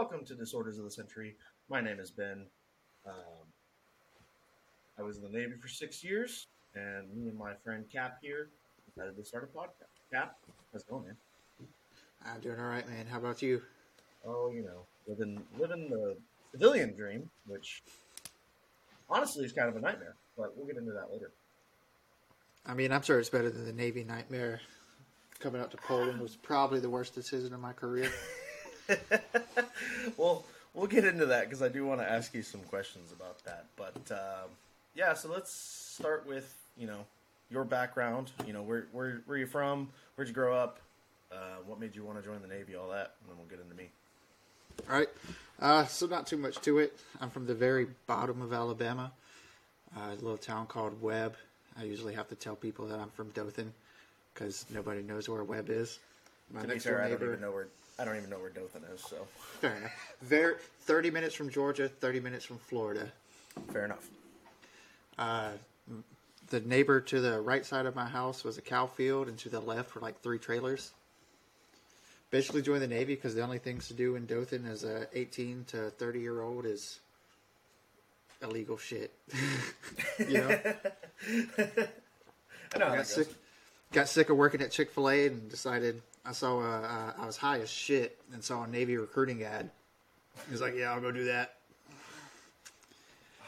Welcome to Disorders of the Sentry. My name is Ben. Um, I was in the Navy for six years, and me and my friend Kap here decided to start a podcast. Kap, how's it going, man? I'm doing all right, man. How about you? Oh, you know, living living the civilian dream, which honestly is kind of a nightmare. But we'll get into that later. I mean, I'm sure it's better than the Navy nightmare. Coming out to Poland was probably the worst decision of my career. well, we'll get into that because I do want to ask you some questions about that. But um, yeah, so let's start with you know your background. You know, where where where you from? Where'd you grow up? Uh, what made you want to join the Navy? All that, and then we'll get into me. All right. Uh, so not too much to it. I'm from the very bottom of Alabama, uh, a little town called Webb. I usually have to tell people that I'm from Dothan because nobody knows where Webb is. My to be next fair, door I don't neighbor. even know where I don't even know where Dothan is. So Fair enough. Very, 30 minutes from Georgia, 30 minutes from Florida. fair enough. Uh, the neighbor to the right side of my house was a cow field, and to the left were like three trailers. Basically, joined the Navy because the only things to do in Dothan as a 18 to 30 year old is illegal shit. you know, I know how got sick, got sick of working at Chick Fil A and decided I saw uh, uh, I was high as shit and saw a Navy recruiting ad. He was like, "Yeah, I'll go do that."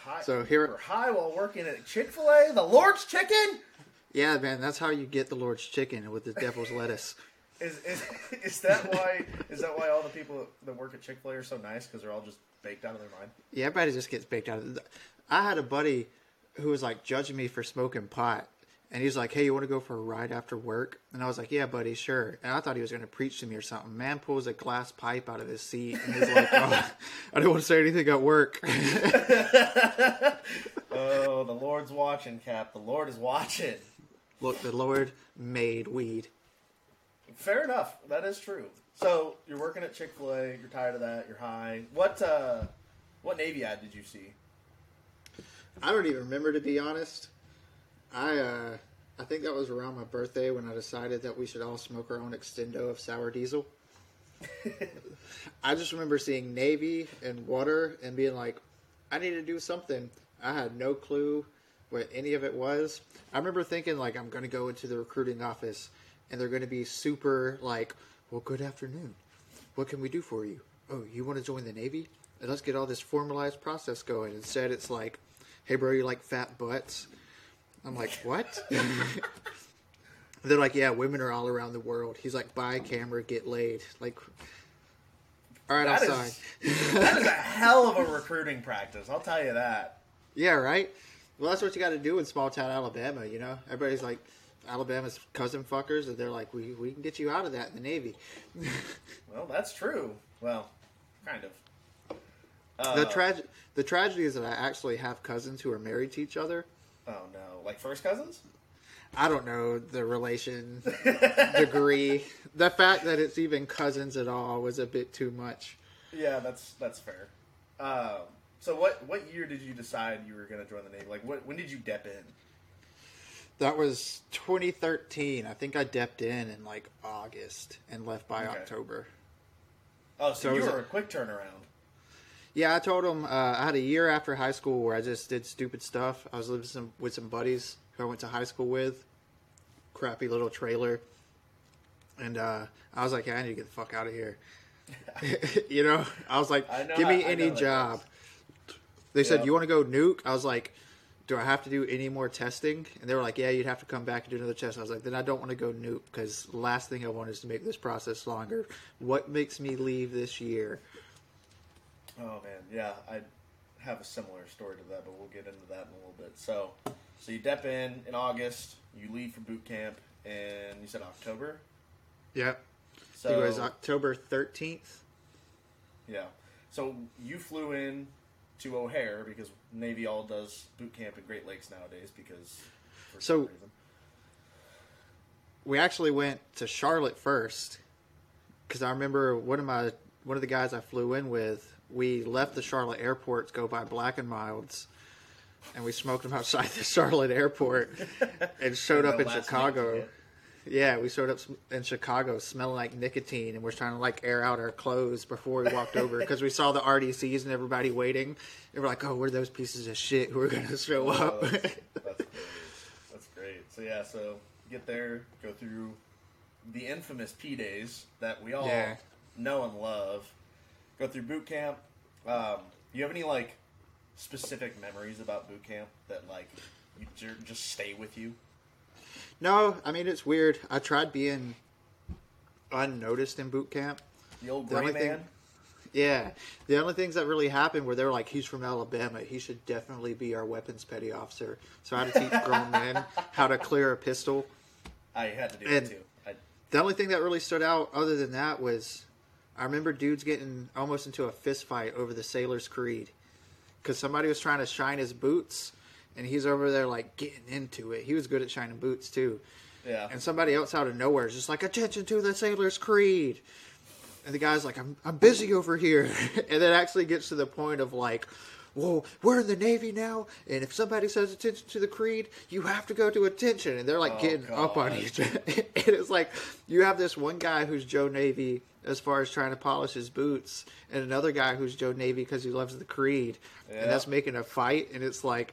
High, So here- we're high while working at Chick Fil A, the Lord's Chicken. Yeah, man, that's how you get the Lord's chicken with the devil's lettuce. Is, is is that why is that why all the people that work at Chick Fil A are so nice because they're all just baked out of their mind? Yeah, everybody just gets baked out of it. I had a buddy who was like judging me for smoking pot. And he's like, "Hey, you want to go for a ride after work?" And I was like, "Yeah, buddy, sure." And I thought he was going to preach to me or something. Man pulls a glass pipe out of his seat and he's like, oh, "I don't want to say anything at work." Oh, the Lord's watching, Kap. The Lord is watching. Look, the Lord made weed. Fair enough. That is true. So you're working at Chick Fil A. You're tired of that. You're high. What uh, what Navy ad did you see? I don't even remember to be honest. I uh, I think that was around my birthday when I decided that we should all smoke our own extendo of sour diesel. I just remember seeing navy and water and being like, I need to do something. I had no clue what any of it was. I remember thinking like I'm going to go into the recruiting office and they're going to be super like, well, good afternoon. What can we do for you? Oh, you want to join the navy? And let's get all this formalized process going. Instead, it's like, hey, bro, you like fat butts? I'm like, what? They're like, yeah, women are all around the world. He's like, buy a camera, get laid. Like, all right, That I'll sign. That is a hell of a recruiting practice. I'll tell you that. Yeah, right. Well, that's what you got to do in small town Alabama. You know, everybody's like Alabama's cousin fuckers, and they're like, we we can get you out of that in the Navy. Well, that's true. Well, kind of. Uh, the the tragedy is that I actually have cousins who are married to each other. Oh no, like first cousins? I don't know the relation degree. The fact that it's even cousins at all was a bit too much. Yeah, that's that's fair. Um, so what what year did you decide you were going to join the Navy? Like, what when did you dep in? That was 2013. I think I depped in in like August and left by Okay. October. Oh, so, So you was were a quick turnaround. Yeah, I told him uh, I had a year after high school where I just did stupid stuff. I was living some, with some buddies who I went to high school with. Crappy little trailer, and uh, I was like, yeah, "I need to get the fuck out of here." you know, I was like, I know "Give me I any that job." They said, Yep. "You want to go nuke?" I was like, "Do I have to do any more testing?" And they were like, "Yeah, you'd have to come back and do another test." I was like, "Then I don't want to go nuke because last thing I want is to make this process longer. What makes me leave this year?" Oh man, yeah, I have a similar story to that, but we'll get into that in a little bit. So, so you dep in in August, you leave for boot camp, and you said October. Yep. So it was October 13th. yeah, so you flew in to O'Hare because Navy all does boot camp in Great Lakes nowadays because for So- some reason. We actually went to Charlotte first because I remember one of my one of the guys I flew in with. We left the Charlotte airport to go buy Black and Milds, and we smoked them outside the Charlotte airport, and showed up in Chicago. Yeah, we showed up in Chicago smelling like nicotine, and we're trying to like air out our clothes before we walked over because we saw the RDCs and everybody waiting. And we're like, "Oh, we're those pieces of shit who are gonna show Oh, up." that's, that's great. That's great. So yeah, so get there, go through the infamous P days that we all Yeah. know and love. Go through boot camp. Um, you have any like specific memories about boot camp that like you just stay with you? no, I mean it's weird. I tried being unnoticed in boot camp. The old The gray thing- man. Yeah, the only things that really happened were they were like, "He's from Alabama. He should definitely be our weapons petty officer." So I had to teach grown men how to clear a pistol. I had to do And- it too. I, The only thing that really stood out, other than that, was I remember dudes getting almost into a fist fight over the Sailor's Creed because somebody was trying to shine his boots, and he's over there like getting into it. He was good at shining boots too, yeah. and somebody else out of nowhere is just like, "Attention to the Sailor's Creed," and the guy's like, "I'm I'm busy over here," and it actually gets to the point of like. Whoa, we're in the Navy now, and if somebody says attention to the creed, you have to go to attention. And they're like Oh, getting up on each other. and it's like you have this one guy who's Joe Navy as far as trying to polish his boots, and another guy who's Joe Navy because he loves the creed, Yeah. and that's making a fight. And it's like,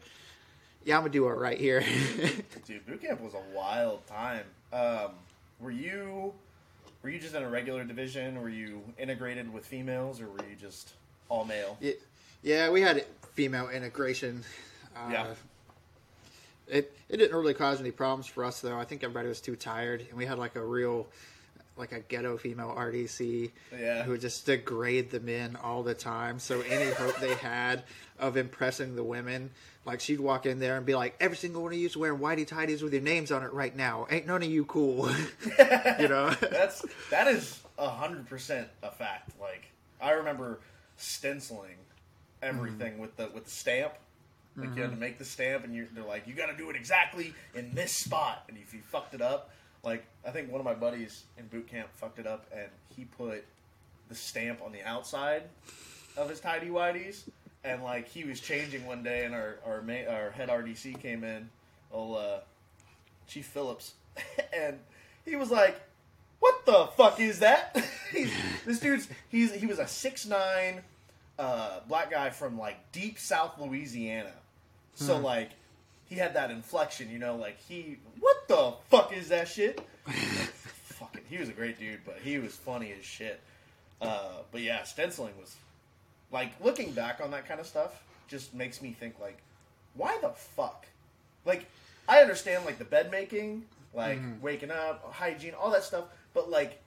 yeah, I'm gonna do it right here. Dude, boot camp was a wild time. Um, were you were you just in a regular division? Were you integrated with females, or were you just all male? Yeah, yeah, we had female integration. Uh, Yeah. It it didn't really cause any problems for us though. I think everybody was too tired, and we had like a real, like a ghetto female RDC Yeah. who would just degrade the men all the time. So any hope they had of impressing the women, like she'd walk in there and be like, "Every single one of you's wearing whitey tighties with your names on it right now. Ain't none of you cool." you know. That's that is a hundred percent a fact. Like I remember stenciling everything with the with the stamp. Like you had to make the stamp, and you they're like, you got to do it exactly in this spot. And if you fucked it up, like I think one of my buddies in boot camp fucked it up, and he put the stamp on the outside of his tidy whities, and like he was changing one day, and our our ma- our head RDC came in, old uh, Chief Phillips, and he was like, "What the fuck is that?" he's, this dude's he's he was a six nine uh, black guy from like deep South Louisiana, so like he had that inflection, you know, like he what the fuck is that shit? Fucking, he was a great dude, but he was funny as shit. Uh, but yeah, stenciling was like looking back on that kind of stuff just makes me think like, why the fuck? Like, I understand like the bed making, like waking up, hygiene, all that stuff, but like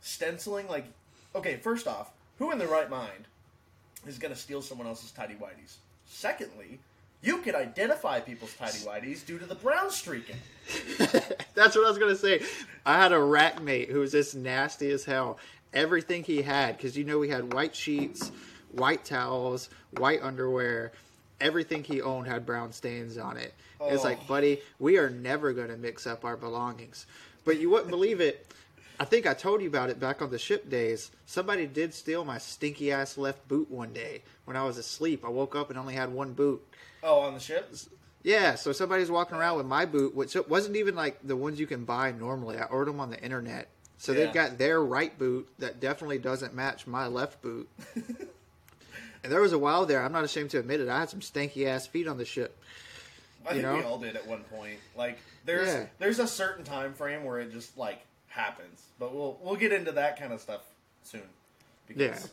stenciling, like, okay, first off, who in the right mind is gonna steal someone else's tidy whities? Secondly, you could identify people's tidy whities due to the brown streaking. That's what I was gonna say. I had a rat mate who was just nasty as hell. Everything he had, because you know we had white sheets, white towels, white underwear. Everything he owned had brown stains on it. It's Oh. like, buddy, we are never gonna mix up our belongings. But you wouldn't believe it. I think I told you about it back on the ship days. Somebody did steal my stinky ass left boot one day when I was asleep. I woke up and only had one boot. Oh, on the ship? Yeah, so somebody's walking around with my boot, which wasn't even like the ones you can buy normally. I ordered them on the internet. So Yeah. they've got their right boot that definitely doesn't match my left boot. and there was a while there, I'm not ashamed to admit it, I had some stanky ass feet on the ship. I You think we all did at one point. Like there's Yeah. there's a certain time frame where it just like happens. But we'll we'll get into that kind of stuff soon. Because Yeah.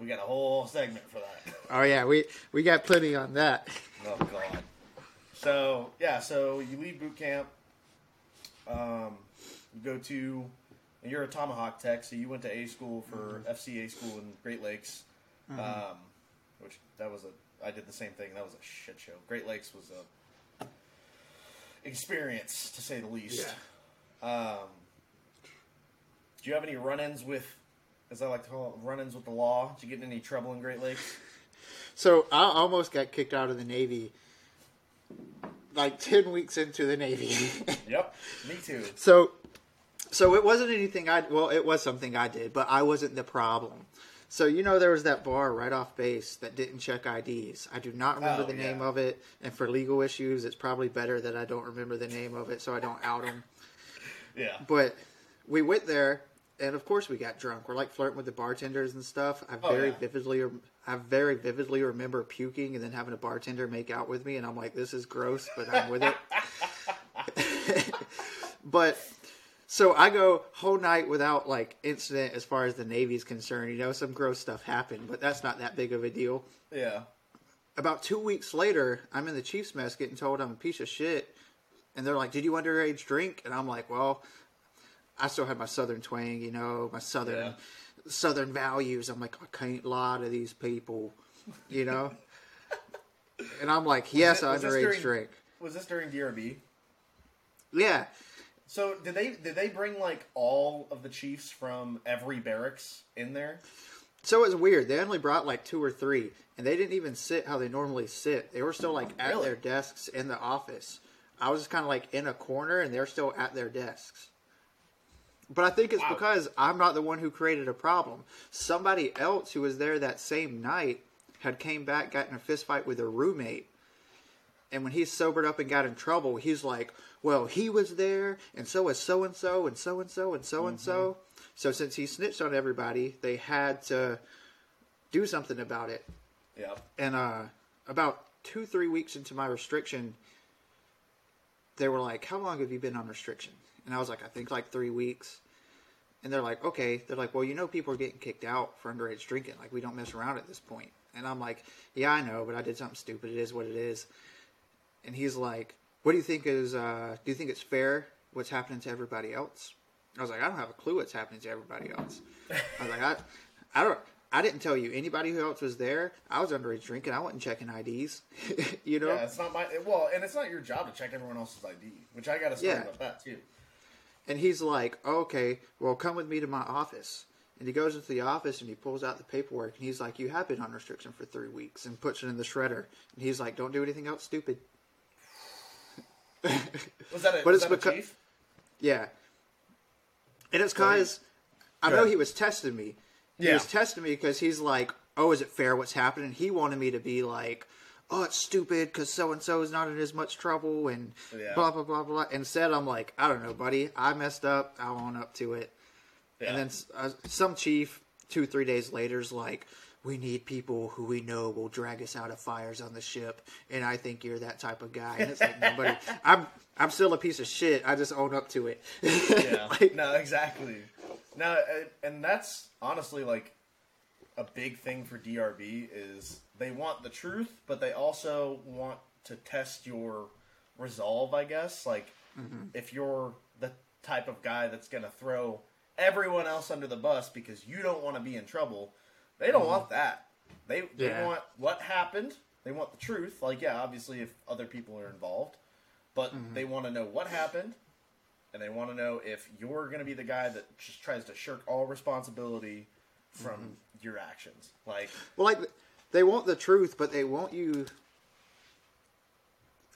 we got a whole segment for that. Oh yeah, we we got plenty on that. Oh god. So yeah, so you leave boot camp. Um, you go to. And you're a Tomahawk Tech, so you went to A school for FCA school in Great Lakes, um, which that was a. I did the same thing. That was a shit show. Great Lakes was a experience to say the least. Yeah. Um, do you have any run-ins with, as I like to call it, run-ins with the law? Did you get in any trouble in Great Lakes? So I almost got kicked out of the Navy like 10 weeks into the Navy. yep, me too. So, so it wasn't anything I well, it was something I did, but I wasn't the problem. So you know there was that bar right off base that didn't check IDs. I do not remember Oh, the name yeah. of it, and for legal issues, it's probably better that I don't remember the name of it, so I don't out them. Yeah. But we went there, and of course we got drunk. We're like flirting with the bartenders and stuff. I Oh, very yeah. vividly, I very vividly remember puking and then having a bartender make out with me, and I'm like, this is gross, but I'm with it. but so I go whole night without like incident as far as the Navy's concerned. You know, some gross stuff happened, but that's not that big of a deal. Yeah. About two weeks later, I'm in the Chiefs mess getting told I'm a piece of shit. And they're like, Did you underage drink? And I'm like, Well, I still have my southern twang, you know, my southern Yeah. southern values. I'm like, I can't lie to these people, you know? and I'm like, Yes, it- I was underage during- drink. Was this during DRB? Yeah. So did they did they bring like all of the chiefs from every barracks in there? So it's weird. They only brought like two or three, and they didn't even sit how they normally sit. They were still like at Really? their desks in the office. I was just kind of like in a corner, and they're still at their desks. But I think it's Wow. because I'm not the one who created a problem. Somebody else who was there that same night had came back, got in a fist fight with a roommate, and when he sobered up and got in trouble, he's like, "Well, he was there, and so was so and so, and so and so, and so and so." So since he snitched on everybody, they had to do something about it. Yeah. And uh, about two, three weeks into my restriction, they were like, "How long have you been on restriction?" And I was like, "I think like three weeks." And they're like, "Okay." They're like, "Well, you know, people are getting kicked out for underage drinking. Like, we don't mess around at this point." And I'm like, "Yeah, I know, but I did something stupid. It is what it is." And he's like, "What do you think is? Uh, do you think it's fair? What's happening to everybody else?" I was like, "I don't have a clue what's happening to everybody else." I was like, "I, I don't." I didn't tell you anybody who else was there. I was underage drinking. I wasn't checking IDs. you know. Yeah, it's not my well, and it's not your job to check everyone else's ID, which I got to story Yeah. about that too. And he's like, okay, well, come with me to my office. And he goes into the office and he pulls out the paperwork and he's like, you have been on restriction for three weeks and puts it in the shredder. And he's like, don't do anything else stupid. Was that a, But was it's that a chief? Yeah. And it's because I know he was testing me. He Yeah. was testing me because he's like, oh, is it fair what's happening? He wanted me to be like, oh, it's stupid because so and so is not in as much trouble and Yeah. blah, blah, blah, blah. Instead, I'm like, I don't know, buddy. I messed up. I'll own up to it. Yeah. And then uh, some chief, two, three days later, is like, we need people who we know will drag us out of fires on the ship, and I think you're that type of guy. And it's like, no, buddy, I'm I'm still a piece of shit. I just own up to it. yeah. Like, no, exactly. No, uh, and that's honestly like a big thing for DRB is they want the truth, but they also want to test your resolve. I guess like Mm-hmm. if you're the type of guy that's going to throw everyone else under the bus because you don't want to be in trouble, they don't want that. They they Mm-hmm. Yeah. want what happened. They want the truth. Like yeah, obviously if other people are involved, but Mm-hmm. they want to know what happened and they want to know if you're going to be the guy that just tries to shirk all responsibility from Mm-hmm. your actions. Like, well, like they want the truth, but they want you.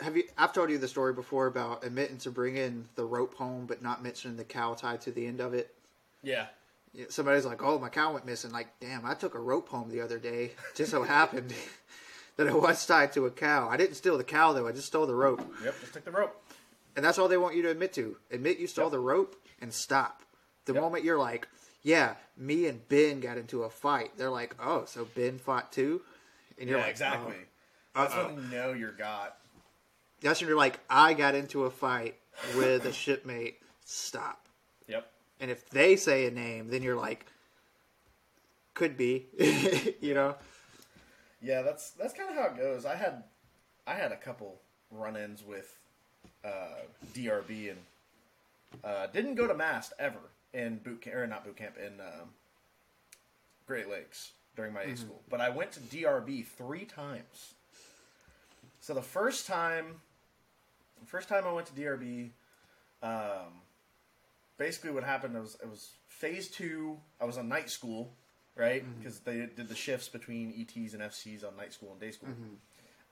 Have you? I've told you the story before about admitting to bringing the rope home, but not mentioning the cow tied to the end of it. yeah, somebody's like, "Oh, my cow went missing." Like, damn, I took a rope home the other day. Just so happened that it was tied to a cow. I didn't steal the cow though. I just stole the rope, yep, just took the rope. and that's all they want you to admit to. Admit you stole Yep. the rope and stop. The Yep. moment you're like, "Yeah, me and Ben got into a fight," they're like, "Oh, so Ben fought too?" And Yeah, like, exactly. "Oh." That's Uh-oh. when you know you're got. That's when you're like, "I got into a fight with a shipmate." Stop. Yep. And if they say a name, then you're like, "Could be," you know. Yeah, that's that's kind of how it goes. I had I had a couple run-ins with uh, DRB and uh, didn't go to Mast ever in boot camp or not boot camp in um, Great Lakes during my A school, but I went to DRB three times. So the first time, the first time I went to DRB, um, basically what happened was it was phase two. I was on night school, right? Because they did the shifts between ETs and FCs on night school and day school.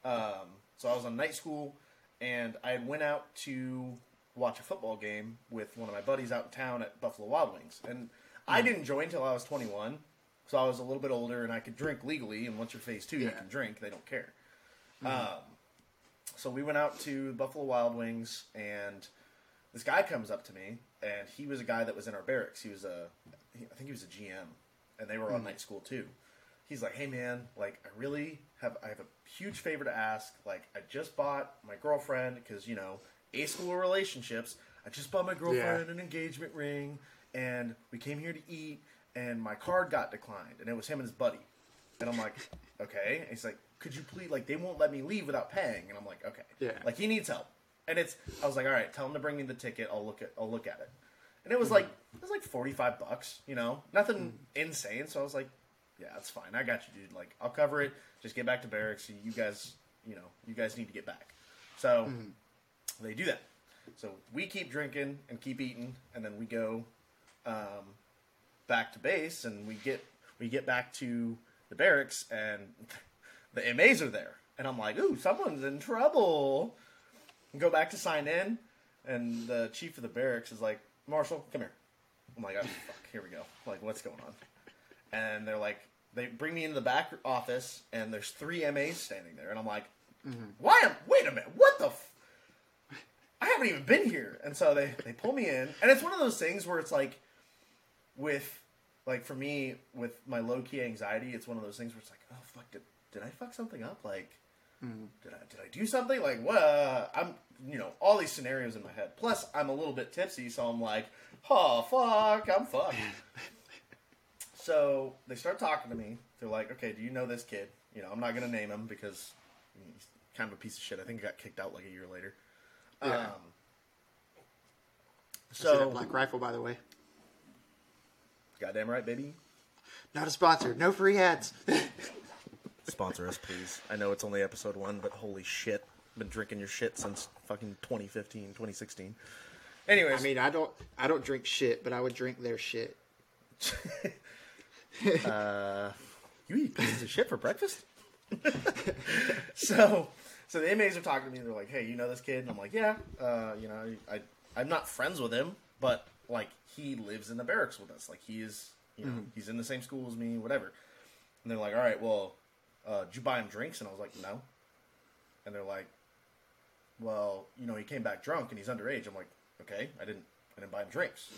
Um, so I was on night school, and I went out to watch a football game with one of my buddies out in town at Buffalo Wild Wings, and I hmm. didn't join until I was 21. So I was a little bit older, and I could drink legally. And once you're phase two, you Yeah. can drink; they don't care. Hmm. Um, so we went out to Buffalo Wild Wings, and this guy comes up to me, and he was a guy that was in our barracks. He was a, he- I think he was a GM, and they were on hmm. night school too. He's like, "Hey man, like I really have I have a huge favor to ask. Like I just bought my girlfriend because you know a school relationships. I just bought my girlfriend an engagement ring, and we came here to eat, and my card got declined, and it was him and his buddy. And I'm like, okay. And he's like, could you please like they won't let me leave without paying? And I'm like, okay. Yeah. Like he needs help. And it's I was like, all right, tell him to bring me the ticket. I'll look at I'll look at it. And it was mm-hmm. like it was like forty five bucks, you know, nothing mm. insane. So I was like, yeah, that's fine. I got you, dude. Like I'll cover it. Just get back to barracks. You guys, you know, you guys need to get back. So mm-hmm. They do that. So we keep drinking and keep eating, and then we go um, back to base, and we get we get back to the barracks, and the MAs are there, and I'm like, ooh, someone's in trouble. And go back to sign in, and the chief of the barracks is like, Marshall, come here. I'm like, oh fuck, here we go. Like, what's going on? And they're like, they bring me into the back office, and there's three MAs standing there, and I'm like, why? Am, wait a minute, what the? F- I haven't even been here. And so they, they pull me in. And it's one of those things where it's like, with, like for me, with my low key anxiety, it's one of those things where it's like, oh, fuck, did, did I fuck something up? Like, did I, did I do something? Like, what? Uh, I'm, you know, all these scenarios in my head. Plus, I'm a little bit tipsy, so I'm like, oh, fuck, I'm fucked. so they start talking to me. They're like, okay, do you know this kid? You know, I'm not going to name him because he's kind of a piece of shit. I think he got kicked out like a year later. Yeah. Um, So that Black Rifle, by the way, goddamn right, baby. not a sponsor. No free ads. Sponsor us, please. I know it's only episode one, but holy shit. Been drinking your shit since fucking 2015, 2016. Anyways, I mean, I don't, I don't drink shit, but I would drink their shit. you eat pieces of shit for breakfast? so, so the MAs are talking to me. and They're like, "Hey, you know this kid?" And I'm like, "Yeah, uh, you know, I, I, I'm not friends with him, but like he lives in the barracks with us. Like he is, you know, he's in the same school as me, whatever." And they're like, "All right, well, uh, did you buy him drinks?" And I was like, "No." And they're like, "Well, you know, he came back drunk and he's underage." I'm like, "Okay, I didn't, I didn't buy him drinks."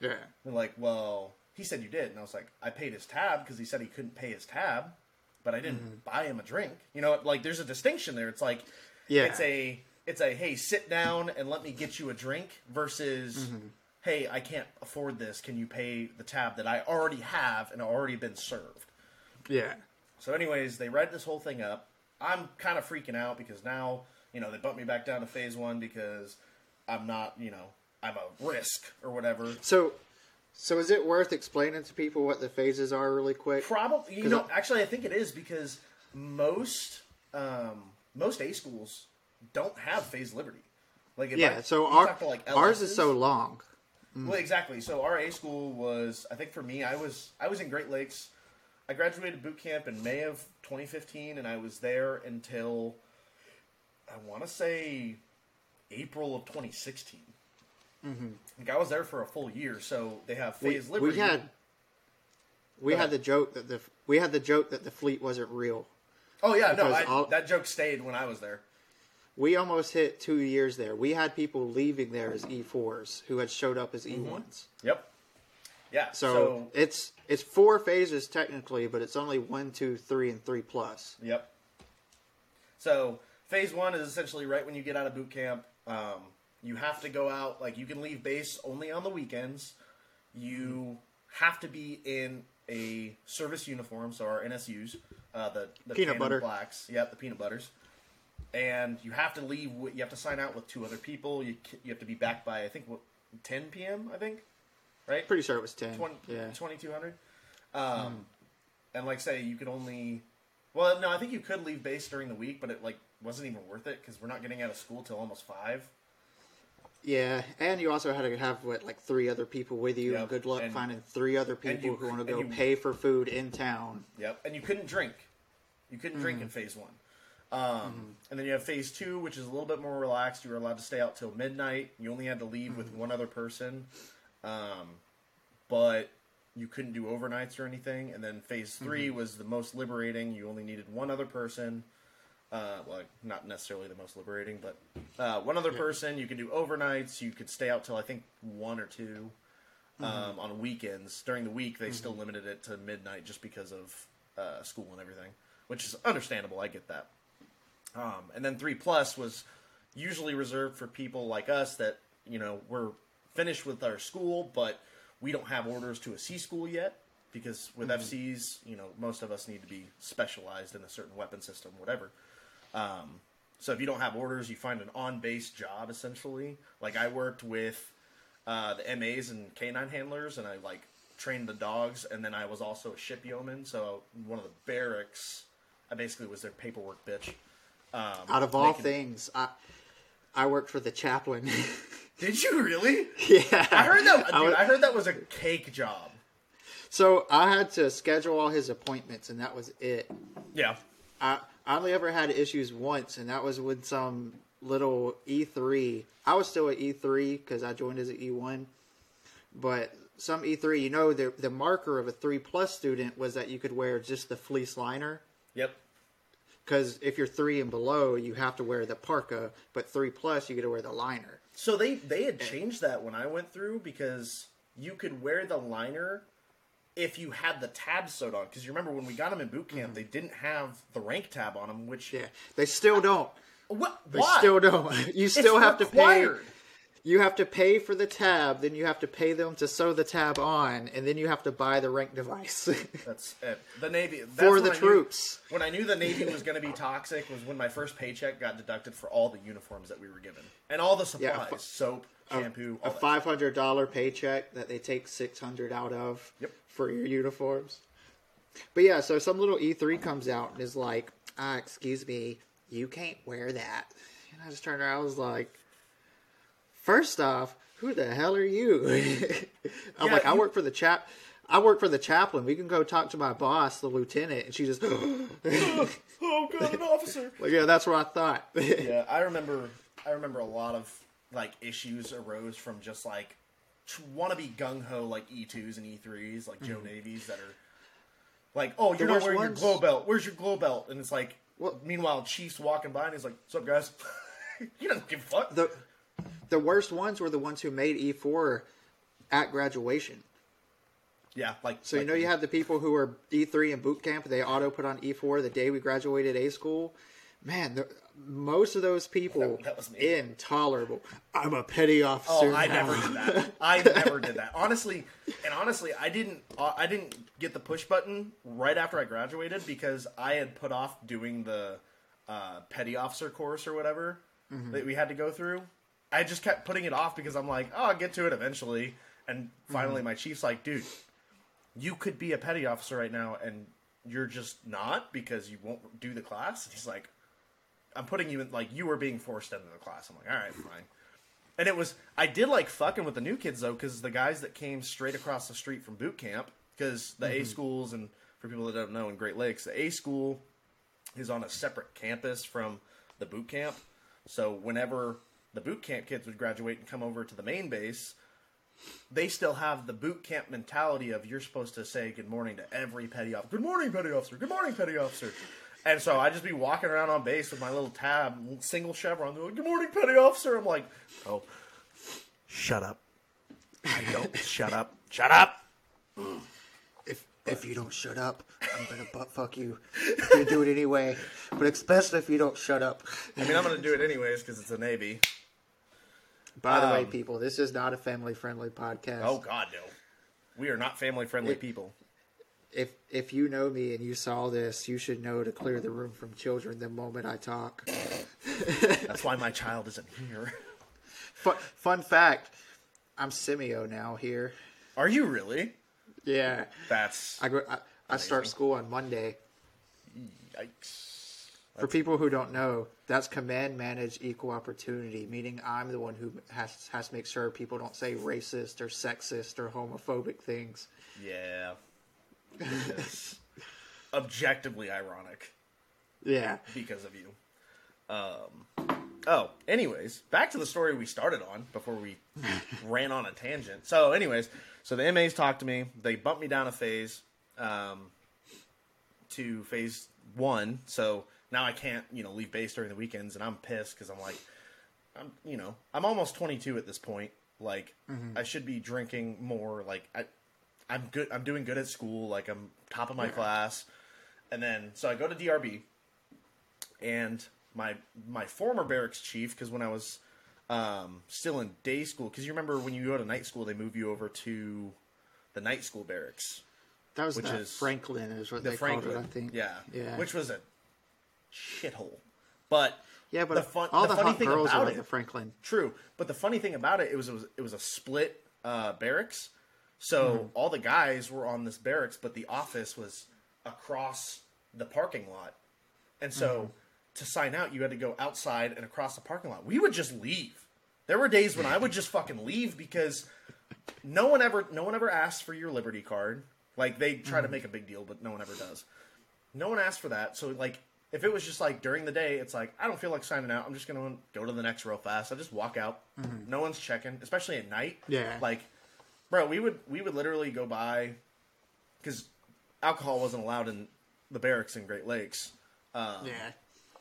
Yeah. They're like, well, he said you did. And I was like, I paid his tab because he said he couldn't pay his tab, but I didn't mm-hmm. buy him a drink. You know, like there's a distinction there. It's like, Yeah. it's a, it's a, hey, sit down and let me get you a drink versus, mm-hmm. hey, I can't afford this. Can you pay the tab that I already have and already been served? Yeah. So, anyways, they read this whole thing up. I'm kind of freaking out because now, you know, they bumped me back down to phase one because I'm not, you know, I'm a risk or whatever. So, so is it worth explaining to people what the phases are really quick? Probably, you know, I- actually, I think it is because most um, most A schools don't have phase liberty. Like, if Yeah. I- So our, like, ours is so long. well, exactly. So our A school was, I think, for me, I was I was in Great Lakes. I graduated boot camp in May of 2015, and I was there until I want to say April of 2016. Mm-hmm. Like I was there for a full year, so they have We, phase liberty. we had we had the joke that the we had the joke that the fleet wasn't real. oh yeah, no, I, all- that joke stayed when I was there. We almost hit two years there. We had people leaving there as E4s who had showed up as Mm-hmm. E1s. Yep. Yeah. So, so it's it's four phases technically, but it's only one, two, three, and three plus. Yep. So phase one is essentially right when you get out of boot camp. Um, you have to go out like you can leave base only on the weekends. You have to be in a service uniform, so our NSUs, uh, the the Peanut butter. blacks, yep, the peanut butters. And you have to leave. You have to sign out with two other people. You you have to be back by I think what 10 p.m. I think, right? Pretty sure it was ten. 20, yeah. 2200 um, and like say you could only well no i think you could leave base during the week but it like wasn't even worth it because we're not getting out of school till almost five Yeah, and you also had to have what like three other people with you, Yep, and good luck and- finding three other people you- who want to go you- pay for food in town. yep and you couldn't drink. You couldn't drink in phase one. Um, and then you have phase two which is a little bit more relaxed. You were allowed to stay out till midnight. You only had to leave with one other person. Um, but you couldn't do overnights or anything. And then phase 3 was the most liberating. You only needed one other person Uh, well, not necessarily the most liberating, but uh, one other person. You can do overnights. You could stay out till I think one or 2 um, on weekends. During the week, they still limited it to midnight just because of uh, school and everything, which is understandable. I get that. Um, and then three plus was usually reserved for people like us that you know we're finished with our school, but we don't have orders to a C school yet because with FCs, you know, most of us need to be specialized in a certain weapon system, whatever. Um, so if you don't have orders, you find an on-base job essentially. Like I worked with uh, the MAs and canine handlers, and I like trained the dogs, and then I was also a ship yeoman. So one of the barracks, I basically was their paperwork bitch. Um, Out of all making- things, I I worked for the chaplain. did you really? yeah, I heard that. Dude, I was- I heard that was a cake job. so I had to schedule all his appointments, and that was it. Yeah. I, I only ever had issues once, and that was with some little E3. I was still at E3 because I joined as an E1, but some E3, you know, the the marker of a three plus student was that you could wear just the fleece liner. Yep. Because if you're three and below, you have to wear the parka, but three plus, you get to wear the liner. So they they had changed that when I went through because you could wear the liner if you had the tabs sewed on. Because you remember when we got them in boot camp, they didn't have the rank tab on them. Which Yeah, they still don't. what? They Why? still don't. You It's still have to pay. You have to pay for the tab, then you have to pay them to sew the tab on, and then you have to buy the rank device That's it. The Navy that's for the I knew- troops. when I knew the Navy was going to be toxic was when my first paycheck got deducted for all the uniforms that we were given and all the supplies, Yeah, soap, shampoo, A that. five hundred dollar paycheck that they take six hundred out of Yep. for your uniforms. But yeah, so some little E three comes out and is like, ah, excuse me, you can't wear that. And I just turned around, I was like, first off, who the hell are you? I'm Yeah, like, I you- work for the chap. I work for the chaplain. We can go talk to my boss, the lieutenant, and she just, oh god, an officer. like, yeah, that's what I thought. yeah, I remember. I remember a lot of like issues arose from just like want to be gung ho like E twos and E threes, like Joe mm-hmm. Navies that are like, oh, you're not wearing ones- your glow belt. Where's your glow belt? And it's like, What- meanwhile, Chief's walking by and he's like, "What's up, guys?" he doesn't give a fuck. the the worst ones were the ones who made E4 at graduation. yeah, like So you know you have the people who were E3 in boot camp. They auto put on E4 the day we graduated A school. Man, most of those people That- that was intolerable. I'm a petty officer. Oh, I now. never did that. I never did that. Honestly, and honestly, I didn't. Uh, I didn't get the push button right after I graduated because I had put off doing the uh, petty officer course or whatever Mm-hmm. that we had to go through. I just kept putting it off because I'm like, oh, I'll get to it eventually. And finally, Mm-hmm. my chief's like, dude, you could be a petty officer right now, and you're just not because you won't do the class. And he's like, I'm putting you in like you were being forced into the class. I'm like, all right, fine. And it was I did like fucking with the new kids though, because the guys that came straight across the street from boot camp, because the A mm-hmm. schools and for people that don't know in Great Lakes, the A school is on a separate campus from the boot camp. So whenever the boot camp kids would graduate and come over to the main base, they still have the boot camp mentality of you're supposed to say good morning to every petty officer. Good morning, petty officer. Good morning, petty officer. And so I just be walking around on base with my little tab, single chevron. They're like, good morning, petty officer. I'm like, oh, shut up. I don't. shut up. Shut up. If if you don't shut up, I'm gonna butt fuck you. You do it anyway, but especially if you don't shut up. I mean, I'm going to do it anyways because it's a Navy. By the way, Um, people, this is not a family friendly podcast. Oh, God, no. We are not family friendly people. If if you know me and you saw this, you should know to clear the room from children the moment I talk. That's why my child isn't here. Fun, fun fact: I'm CMEO now here. Are you really? Yeah, That's I go. I, I start school on Monday. yikes. For people who don't know, that's command manage equal opportunity, meaning I'm the one who has has to make sure people don't say racist or sexist or homophobic things. Yeah. Objectively ironic Yeah. because of you. Um, oh, anyways, back to the story we started on before we ran on a tangent. So, anyways, so the MAs talked to me. They bumped me down a phase um, to phase one. So now I can't you know leave base during the weekends, and I'm pissed because I'm like, I'm you know I'm almost 22 at this point. Like I should be drinking more. Like I, I'm good. I'm doing good at school. Like I'm top of my class, and then so I go to DRB, and my my former barracks chief because when I was um, still in day school because you remember when you go to night school they move you over to the night school barracks That was Which the is Franklin is what the they Franklin called it. I think. yeah Yeah. which was a shithole but yeah, but the fun all the, the, funny thing girls about it the Franklin. True, but the funny thing about it, it was it was, it was a split uh, barracks. So Mm-hmm. all the guys were on this barracks, but the office was across the parking lot. And so Mm-hmm. to sign out, you had to go outside and across the parking lot. We would just leave. There were days when I would just fucking leave because no one ever no one ever asked for your Liberty card. Like they try Mm-hmm. to make a big deal, but no one ever does. No one asked for that. So like if it was just like during the day, it's like I don't feel like signing out. I'm just gonna go to the NEX real fast. I just walk out. No one's checking, especially at night. Yeah. Like, bro, we would we would literally go by because alcohol wasn't allowed in the barracks in Great Lakes. Um, yeah.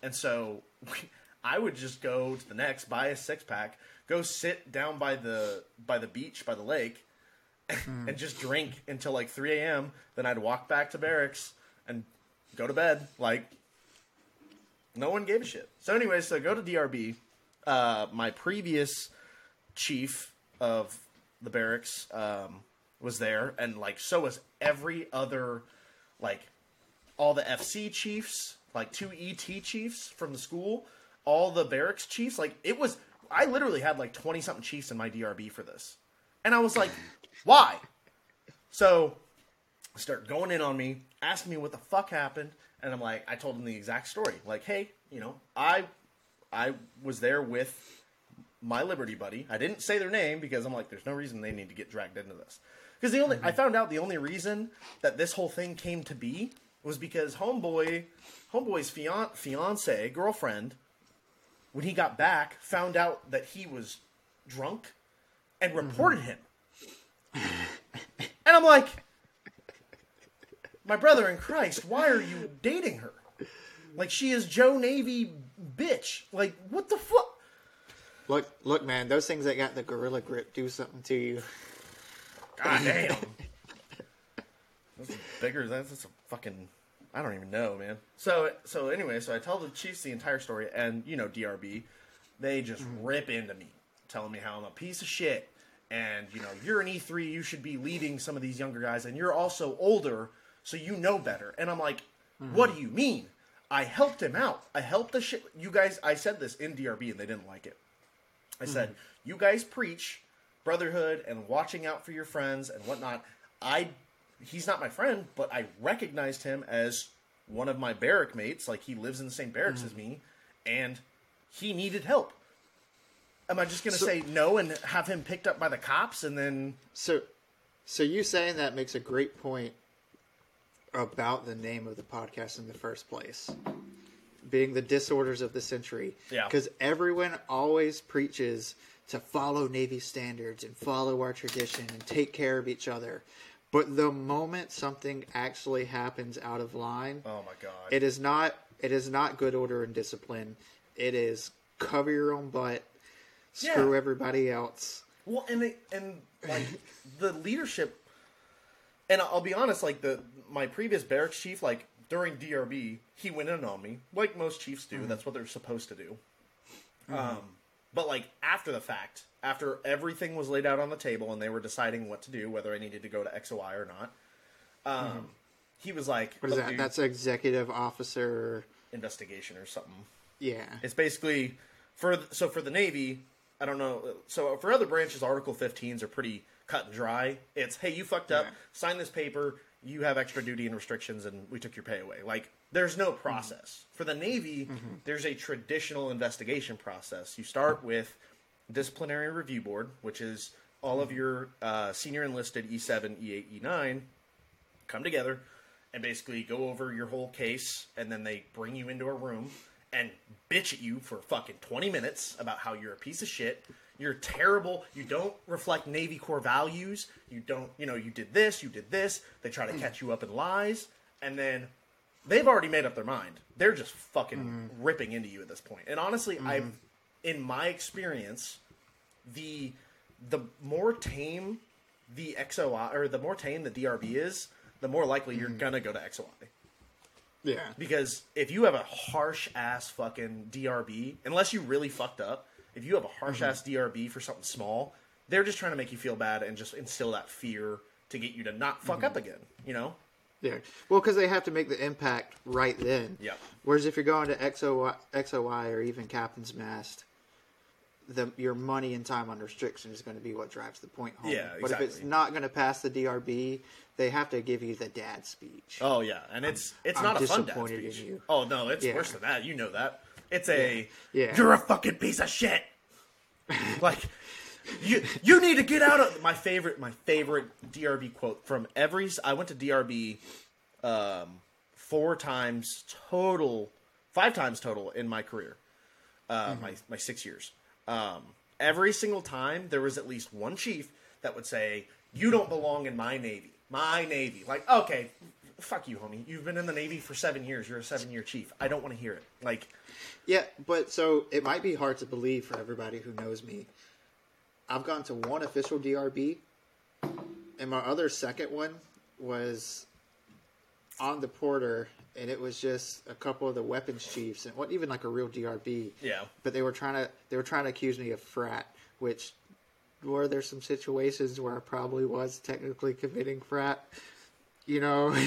and so I would just go to the NEX, buy a six pack, go sit down by the by the beach by the lake, and just drink until like three a.m. Then I'd walk back to barracks and go to bed. Like no one gave a shit. So anyway, so go to DRB. Uh, my previous chief of the barracks um, was there, and like so was every other like all the FC chiefs, like two ET chiefs from the school, all the barracks chiefs. Like it was, I literally had like twenty something chiefs in my DRB for this, and I was like, why? So start going in on me, asking me what the fuck happened, and I'm like, I told him the exact story. Like, hey, you know, I I was there with my Liberty buddy. I didn't say their name because I'm like, there's no reason they need to get dragged into this. Because the only I mm-hmm. found out the only reason that this whole thing came to be was because homeboy, homeboy's fian- fiance girlfriend, when he got back, found out that he was drunk, and mm-hmm. reported him. And I'm like, my brother in Christ, why are you dating her? Like she is Joe Navy bitch. Like what the fuck? Look, look, man. Those things that got the gorilla grip do something to you. God damn. That's bigger. That's, that's a fucking. I don't even know, man. So so anyway, so I tell the Chiefs the entire story, and you know DRB, they just mm-hmm. rip into me, telling me how I'm a piece of shit, and you know you're an E3, you should be leading some of these younger guys, and you're also older, so you know better. And I'm like, mm-hmm. what do you mean? I helped him out. I helped the shit. You guys, I said this in DRB, and they didn't like it. I said, you guys preach brotherhood and watching out for your friends and whatnot. I, he's not my friend, but I recognized him as one of my barrack mates. Like he lives in the same barracks mm-hmm. as me, and he needed help. Am I just gonna So- say no and have him picked up by the cops and then? So, so you saying that makes a great point about the name of the podcast in the first place, being the disorders of the sentry. Yeah. Because everyone always preaches to follow Navy standards and follow our tradition and take care of each other. But the moment something actually happens out of line, Oh my god! it is not it is not good order and discipline. It is cover your own butt, screw Yeah. everybody else. Well, and they, and like the leadership, and I'll be honest, like the my previous barracks chief, like during DRB, he went in on me, like most chiefs do. That's what they're supposed to do. Um, but like after the fact, after everything was laid out on the table and they were deciding what to do, whether I needed to go to XOI or not, um, he was like, What is that? dude, That's executive officer. investigation or something." Yeah. It's basically for so for the Navy. I don't know. So for other branches, Article 15s are pretty cut and dry. It's hey, you fucked up. Yeah. Sign this paper. You have extra duty and restrictions, and we took your pay away. Like there's no process mm-hmm. for the Navy. Mm-hmm. There's a traditional investigation process. You start with disciplinary review board, which is all of mm-hmm. your uh, senior enlisted E E7, E8, E9 come together and basically go over your whole case, and then they bring you into a room and bitch at you for fucking 20 minutes about how you're a piece of shit. You're terrible. You don't reflect Navy core values. You don't, you know, you did this, you did this. They try to catch you up in lies. And then they've already made up their mind. They're just fucking mm-hmm. ripping into you at this point. And honestly, I've mm-hmm. in my experience, the the more tame the XOI or the more tame the DRB is, the more likely you're mm-hmm. gonna go to XOI. Yeah. Because if you have a harsh ass fucking DRB, unless you really fucked up, if you have a harsh mm-hmm. ass DRB for something small, they're just trying to make you feel bad and just instill that fear to get you to not fuck mm-hmm. up again. You know? Yeah. Well, because they have to make the impact right then. Yeah. Whereas if you're going to XOI, XOI or even Captain's Mast, the your money and time on restriction is going to be what drives the point home. Yeah, exactly. But if it's not going to pass the DRB, they have to give you the dad speech. Oh yeah, and it's it's I'm not a fun dad speech. you. Oh no, it's Yeah. worse than that. You know that. It's a Yeah. you're a fucking piece of shit. like you you need to get out of my favorite my favorite DRB quote from every I went to DRB um four times total five times total in my career. Uh my my 6 years. Um every single time there was at least one chief that would say you don't belong in my navy. My navy. Like okay, fuck you homie. You've been in the navy for 7 years. You're a 7-year chief. I don't want to hear it. Like Yeah, but so it might be hard to believe for everybody who knows me. I've gone to one official DRB, and my other second one was on the Porter, and it was just a couple of the weapons chiefs, and it wasn't even like a real DRB. Yeah. But they were trying to they were trying to accuse me of frat, which were there some situations where I probably was technically committing frat, you know.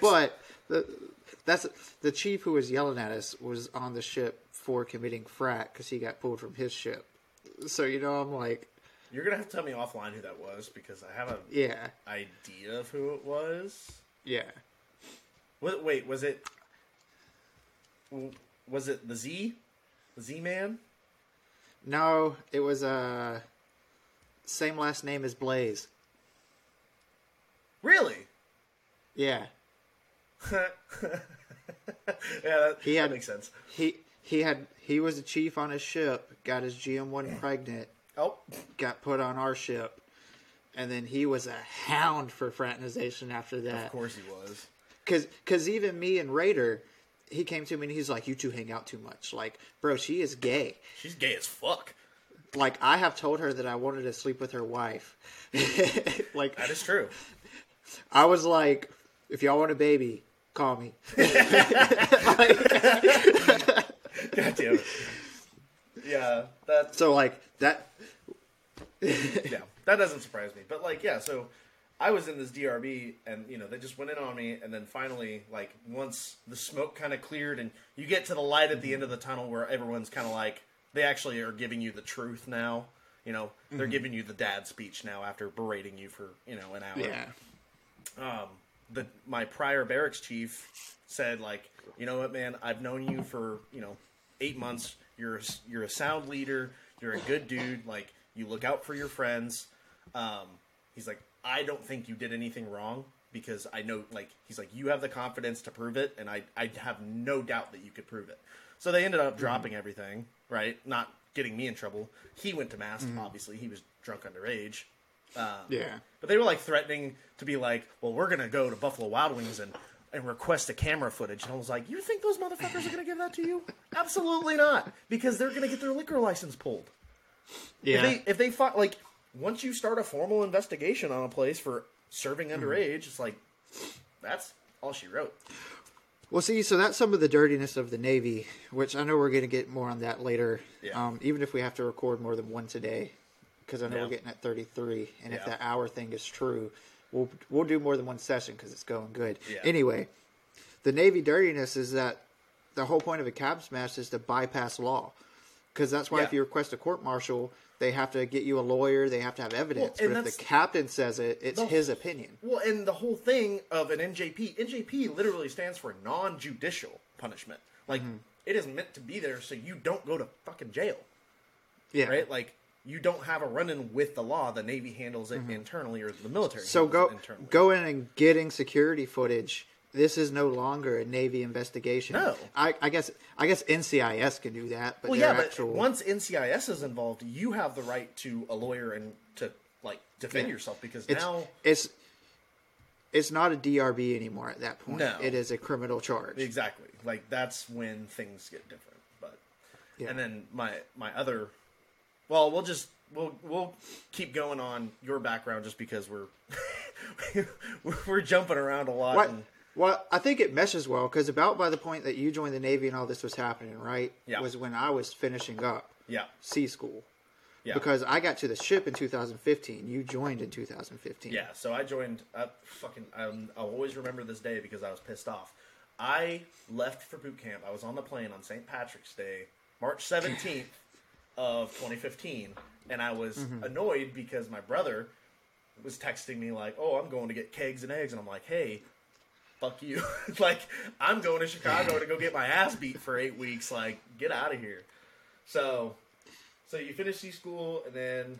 But the, that's the chief who was yelling at us was on the ship for committing frat because he got pulled from his ship. So you know, I'm like, You're gonna have to tell me offline who that was because I have an yeah, idea of who it was. yeah. Wait, wait, was it? Was it the Z, the Z man? No, it was uh same last name as Blaze. Really? Yeah, yeah, that, He that had- makes sense. he he had he was a chief on his ship, got his GM one pregnant, Oh, got put on our ship, and then he was a hound for fraternization after that. of course he was. Cause, cause even me and Raider, he came to me and he's like, "You two hang out too much." Like, bro, she is gay. She's gay as fuck. Like, I have told her that I wanted to sleep with her wife. like, That is true. I was like, "If y'all want a baby, call me." God damn it. Yeah, that So like that. yeah, that doesn't surprise me. But like, yeah, so I was in this DRB, and you know, they just went in on me, and then finally, like, once the smoke kind of cleared, and you get to the light at the end of the tunnel where everyone's kind of like, they actually are giving you the truth now. You know, they're mm-hmm. giving you the dad speech now after berating you for you know an hour. Yeah. Um, the my prior barracks chief said like, you know what, man, I've known you for you know eight months. You're a, you're a sound leader. You're a good dude. Like you look out for your friends. Um, he's like, I don't think you did anything wrong because I know like he's like you have the confidence to prove it, and I I have no doubt that you could prove it. So they ended up dropping everything, right? Not getting me in trouble. He went to mass. Obviously, he was drunk underage. Um, Yeah. but they were like threatening to be like, well, we're gonna go to Buffalo Wild Wings and and request a camera footage. And I was like, you think those motherfuckers are gonna give that to you? Absolutely not, because they're gonna get their liquor license pulled. Yeah. If they if they fi- like once you start a formal investigation on a place for serving Mm-hmm. underage, it's like that's all she wrote. Well, see, so that's some of the dirtiness of the Navy, which I know we're going to get more on that later. Yeah. Um, even if we have to record more than one today, because I know Yeah. we're getting at 33, and if that hour thing is true, we'll we'll do more than one session because it's going good. Yeah. Anyway, the Navy dirtiness is that the whole point of a cap's mast is to bypass law, because that's why if you request a court martial, they have to get you a lawyer, they have to have evidence. and but if the captain says it, it's The- his opinion. Well, and the whole thing of an NJP, NJP literally stands for non-judicial punishment. Like Mm-hmm. it is meant to be there so you don't go to fucking jail. Yeah. right? Like you don't have a run-in with the law. The Navy handles it internally, or the military. Mm-hmm. So go go in and getting security footage. This is no longer a Navy investigation. No. I, I guess I guess NCIS can do that, but Well, yeah, but once NCIS is involved, you have the right to a lawyer and to like defend Yeah. yourself because it's now it's it's not a DRB anymore at that point. No. It is a criminal charge. Exactly. Like that's when things get different. But Yeah. and then my my other well, we'll just we'll we'll keep going on your background just because we're we're jumping around a lot. What? And, Well, I think it meshes well because about by the point that you joined the Navy and all this was happening, right? Yeah. Was when I was finishing up yeah. C school. Yeah. Because I got to the ship in 2015. You joined in 2015. Yeah, so I joined. Uh, fucking, um, I'll always remember this day because I was pissed off. I left for boot camp. I was on the plane on St. Patrick's Day, March seventeenth of 2015, and I was annoyed because my brother was texting me like, "Oh, I'm going to get kegs and eggs," and I'm like, "Hey." Fuck you! like I'm going to Chicago to go get my ass beat for eight weeks. Like, get out of here. So, so you finished C school, and then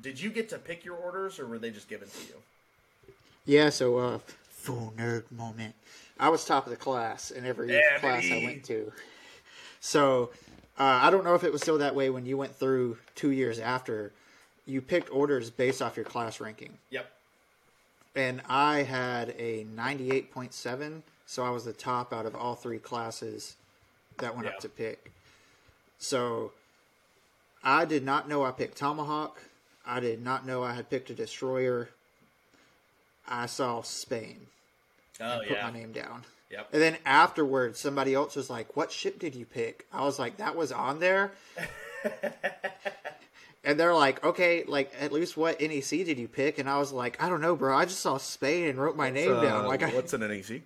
did you get to pick your orders, or were they just given to you? Yeah, so uh full nerd moment. I was top of the class in every class. I went to. So uh, I don't know if it was still that way when you went through two years after. You picked orders based off your class ranking. Yep. And I had a 98.7, so I was the top out of all three classes that went Yeah. up to pick. So I did not know I picked Tomahawk. I did not know I had picked a destroyer. I saw Spain Oh put yeah. my name down. Yep. And then afterwards, somebody else was like, "What ship did you pick?" I was like, "That was on there." and they're like, "Okay, like at least what NEC did you pick?" And I was like, "I don't know, bro. I just saw Spain and wrote my name down." Like, I, what's an NEC?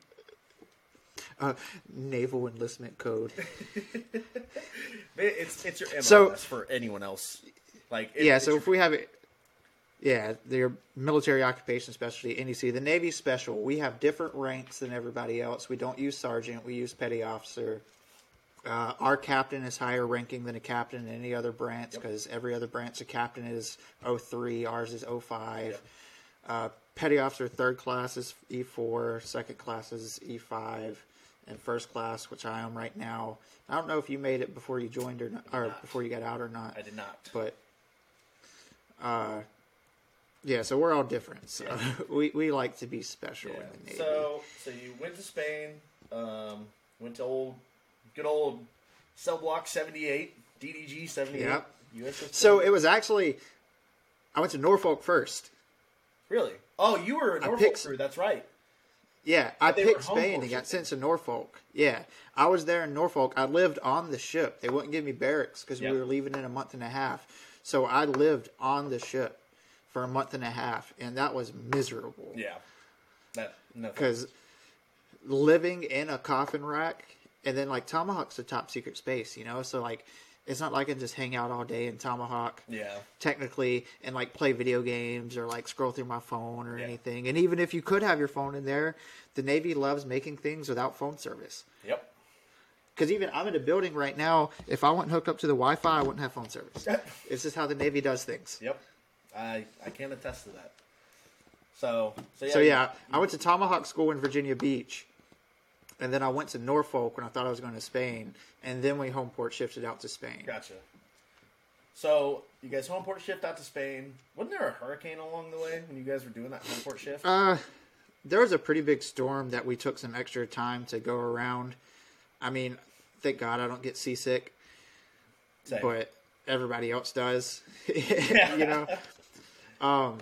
uh, naval enlistment code. It's it's your MOS So- for anyone else. Like it- yeah. So your- if we have it, yeah, their military occupation specialty NEC, the Navy special. We have different ranks than everybody else. We don't use sergeant. We use petty officer. Uh, our captain is higher ranking than a captain in any other branch Yep. because every other branch, a captain is 03, ours is 05. Yep. Uh, petty officer third class is E4, second class is E5, and first class, which I am right now. I don't know if you made it before you joined or not, or not. before you got out or not. I did not. But uh, yeah, so we're all different. So we we like to be special Yeah. in the Navy. So so you went to Spain. Um, went to old good old cell block seventy eight DDG seventy eight. Yep. USS. So it was actually I went to Norfolk first. really. Oh, you were a Norfolk picked- crew. That's right. Yeah, I picked Spain and got sent to Norfolk. Yeah, I was there in Norfolk. I lived on the ship. They wouldn't give me barracks because Yep. we were leaving in a month and a half. So I lived on the ship for a month and a half, and that was miserable. Yeah. That because living in a coffin rack and then like tomahawk's a top secret space you know so like it's not like i can just hang out all day in tomahawk Yeah. technically and like play video games or like scroll through my phone or Yeah. anything and even if you could have your phone in there the navy loves making things without phone service Yep. because even i'm in a building right now if i wasn't hooked up to the wi-fi i wouldn't have phone service it's just how the navy does things Yep. I I can attest to that. So so yeah. So yeah, I went to Tomahawk School in Virginia Beach, and then I went to Norfolk when I thought I was going to Spain, and then we home port shifted out to Spain. Gotcha. So you guys home port shift out to Spain. Wasn't there a hurricane along the way when you guys were doing that home port shift? Uh, there was a pretty big storm that we took some extra time to go around. I mean, thank God I don't get seasick, Same. but everybody else does. you know. Um,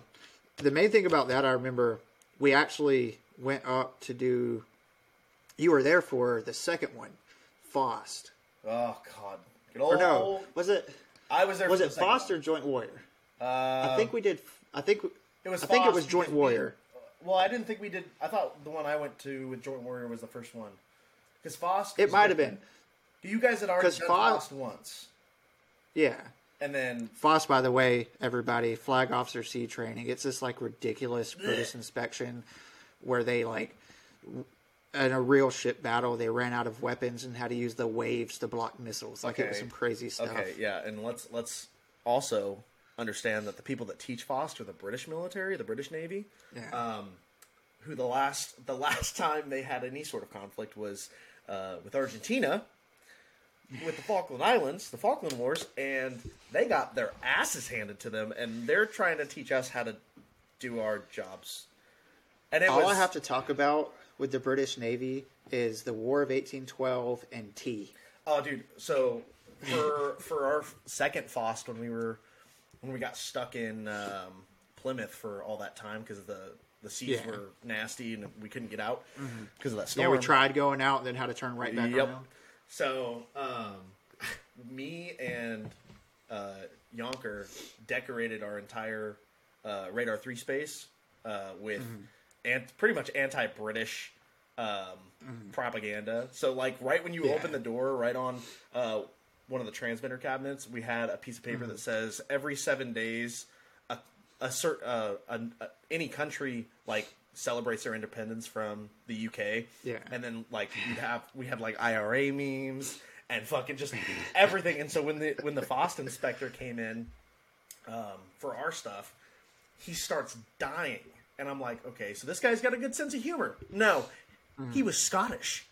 the main thing about that I remember, we actually went up to do. You were there for the second one, Fost. oh God. Good Or old. no, was it? I was there. Was it the Foster one. Joint Warrior? Uh, I think we did. I think it was. I think it was Joint we- Warrior. well, I didn't think we did. I thought the one I went to with Joint Warrior was the first one. Because Fost. It might have been. You guys had already done Fost- Fost once, Yeah. And then FOST, by the way, everybody, Flag Officer Sea training. It's this like ridiculous British inspection where they like in a real ship battle they ran out of weapons and had to use the waves to block missiles. Like it was some crazy stuff. Okay, yeah, and let's let's also understand that the people that teach FOST are the British military, the British Navy, Yeah. um, who the last the last time they had any sort of conflict was uh, with Argentina, with the Falkland Islands, the Falkland Wars, and they got their asses handed to them, and they're trying to teach us how to do our jobs And it All was I have to talk about with the British Navy is the War of 1812 and tea. Oh, dude. So for for our second FOST when we were when we got stuck in um, Plymouth for all that time because the the seas Yeah. Mm-hmm. were nasty and we couldn't get out because of that storm. Yeah, we tried going out and then had to turn right back Yep. around. So, um, me and uh, Yonker decorated our entire uh, Radar 3 space uh, with and pretty much anti British um, propaganda. So, like, right when you Yeah. open the door, right on uh, one of the transmitter cabinets, we had a piece of paper that says every seven days, a, a cert, uh, a, a, any country, like, celebrates their independence from the UK. Yeah. And then like we'd have we had like IRA memes and fucking just everything. And so when the when the FOST inspector came in um, for our stuff, he starts dying, and I'm like, okay, so this guy's got a good sense of humor. No, he was Scottish.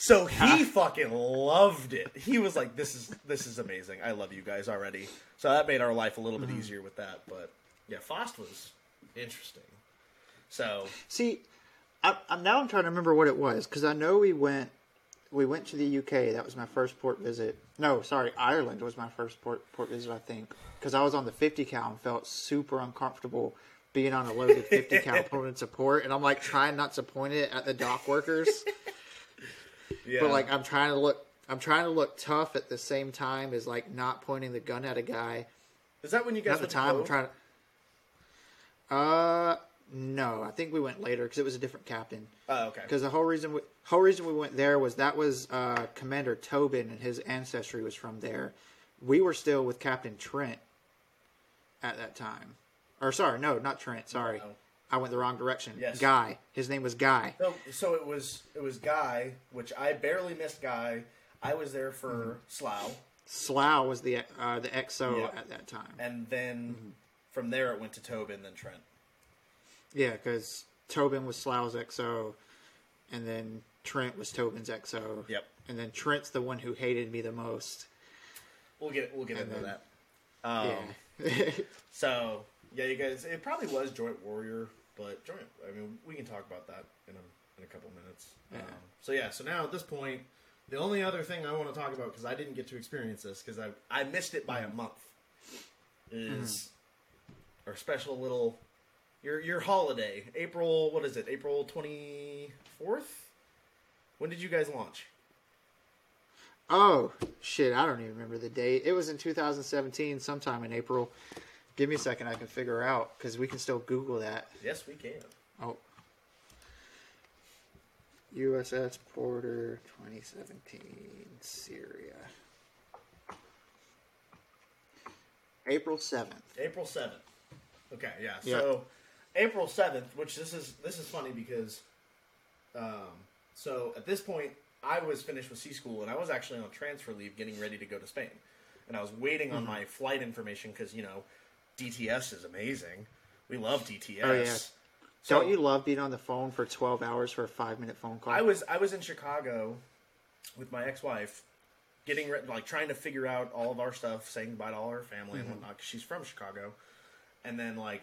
So he fucking loved it. He was like, "This is this is amazing. I love you guys already." So that made our life a little bit easier with that. But yeah, FOST was interesting. So See, I, I'm now I'm trying to remember what it was because I know we went we went to the UK. That was my first port visit. No, sorry, Ireland was my first port port visit. I think because I was on the 50 cal and felt super uncomfortable being on a loaded 50 cal pulling support, and I'm like trying not to point it at the dock workers, yeah, but like I'm trying to look. I'm trying to look tough at the same time as like not pointing the gun at a guy. is that when you guys At the time, I'm trying to. Uh, no, I think we went later because it was a different captain. Oh, okay. Because the whole reason we, whole reason we went there was that was uh, Commander Tobin and his ancestry was from there. We were still with Captain Trent at that time, or sorry, no, not Trent. Sorry, No. I went the wrong direction. Yes. Guy. His name was Guy. So, so it was it was Guy, which I barely missed. Guy, I was there for Slough, Slough was the uh, the XO Yeah. at that time. and then from there it went to Tobin, then Trent. Yeah, because Tobin was Slough's XO, and then Trent was Tobin's XO. Yep. And then Trent's the one who hated me the most. We'll get we'll get And into then- that. Um, yeah. So yeah, you guys, it probably was Joint Warrior, but Joint. I mean, we can talk about that in a in a couple minutes. Yeah. Um, so yeah, so now at this point, the only other thing I want to talk about because I didn't get to experience this because I I missed it by a month is our special little your your holiday April what is it April twenty fourth. When did you guys launch? Oh shit! I don't even remember the date. It was in 2017, sometime in April. Give me a second, I can figure out because we can still Google that. Yes, we can. Oh, USS Porter 2017 Syria, April 7th. April seventh. Okay, yeah. Yeah. So April seventh, which this is this is funny because, um, so at this point I was finished with C school and I was actually on transfer leave, getting ready to go to Spain, and I was waiting Mm-hmm. on my flight information because you know, DTS is amazing. We love DTS. Oh, yeah. So Don't you love being on the phone for 12 hours for a five minute phone call? I was I was in Chicago with my ex wife, getting re- like trying to figure out all of our stuff, saying goodbye to all our family and whatnot. Cause she's from Chicago, and then like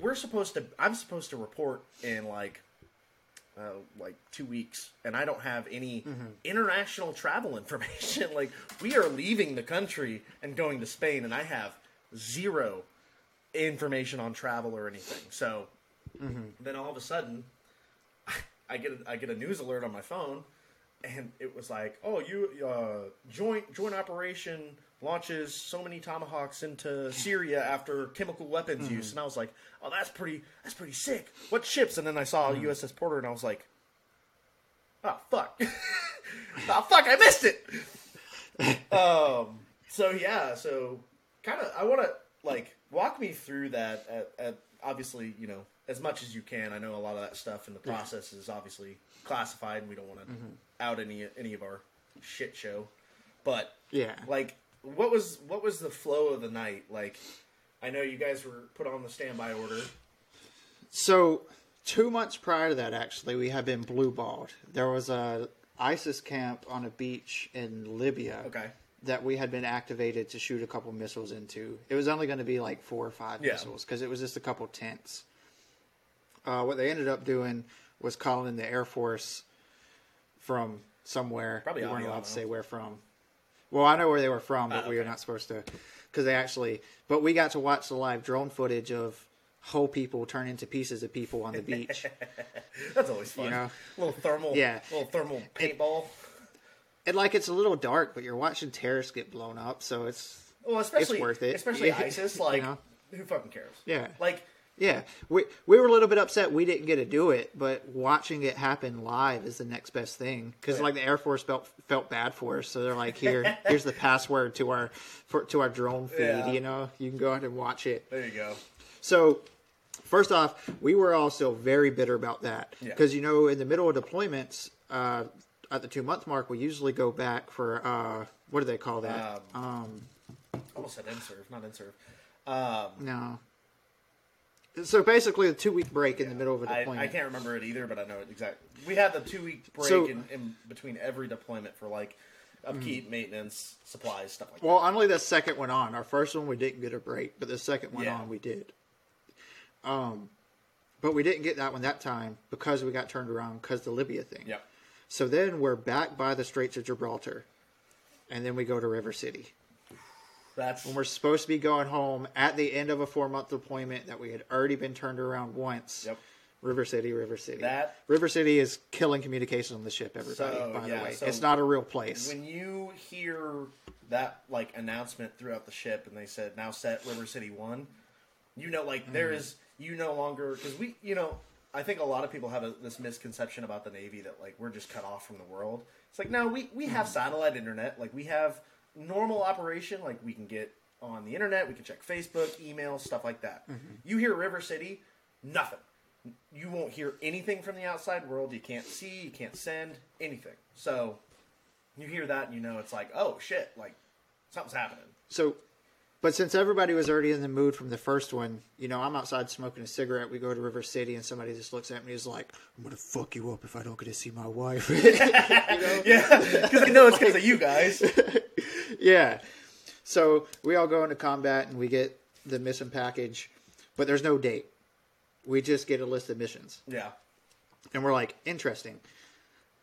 we're supposed to. I'm supposed to report in like. Uh, like two weeks, and I don't have any international travel information. like we are leaving the country and going to Spain, and I have zero information on travel or anything. So then all of a sudden, I get a, I get a news alert on my phone, and it was like, "Oh, you uh, joint joint operation launches so many tomahawks into Syria after chemical weapons mm-hmm. use," and I was like, "Oh, that's pretty that's pretty sick. What ships?" And then I saw mm-hmm. USS Porter, and I was like, "Oh fuck, oh fuck, I missed it." um. So yeah. So kind of, I want to like walk me through that. At, at obviously, you know, as much as you can. I know a lot of that stuff in the process is obviously classified, and we don't want to mm-hmm. out any any of our shit show. But yeah. like, what was what was the flow of the night? Like, I know you guys were put on the standby order. So, two months prior to that, actually, we had been blue balled. There was a ISIS camp on a beach in Libya Okay. that we had been activated to shoot a couple missiles into. It was only going to be like four or five Yeah. missiles because it was just a couple tents. uh, what they ended up doing was calling in the Air Force from somewhere. Probably we weren't allowed to say where from. Well, I know where they were from, but Ah, we are not supposed to because they actually. But we got to watch the live drone footage of whole people turn into pieces of people on the beach. That's always fun. You know? little thermal, Yeah. little thermal paintball. and like it's a little dark, but you're watching terrorists get blown up, so it's Well, especially worth it. Especially. ISIS. You Like, know? who fucking cares? Yeah. Like, Yeah, we we were a little bit upset we didn't get to do it, but watching it happen live is the next best thing because Yeah. like the Air Force felt felt bad for us, so they're like, here, here's the password to our for, to our drone feed. Yeah. You know, you can go ahead and watch it. there you go. So, first off, we were all still very bitter about that Yeah. because you know in the middle of deployments, uh, at the two month mark, we usually go back for uh, what do they call that? um Almost said inserve, not inserve. Um, no. So basically, a two week break in the middle of a deployment. I can't remember it either, but I know it exactly. We had the two week break So- in, in between every deployment for like upkeep, maintenance, supplies, stuff like that. Well, only the second one on. Our first one we didn't get a break, but the second one Yeah. on we did. Um, but we didn't get that one that time because we got turned around because the Libya thing. Yep. So then we're back by the Straits of Gibraltar, and then we go to River City. That's When we're supposed to be going home at the end of a four month deployment that we had already been turned around once. Yep. River City, River City. That- River City is killing communication on the ship. Everybody, So, by yeah, the way, so it's not a real place. when you hear that like announcement throughout the ship, and they said now set River City one, you know, like there Mm-hmm. is you no longer because we, you know, I think a lot of people have a, this misconception about the Navy that like we're just cut off from the world. It's like no, we we Mm-hmm. have satellite internet, like we have normal operation, like we can get on the internet, we can check Facebook, email, stuff like that. Mm-hmm. You hear River City, nothing. You won't hear anything from the outside world. You can't see, you can't send anything. So you hear that and you know it's like, oh shit, like something's happening. So, but since everybody was already in the mood from the first one, you know, I'm outside smoking a cigarette. We go to River City, and somebody just looks at me and is like, "I'm gonna fuck you up if I don't get to see my wife." Yeah, because I know it's because of you guys. yeah. So we all go into combat and we get the mission package, but there's no date. We just get a list of missions. Yeah, and we're like interesting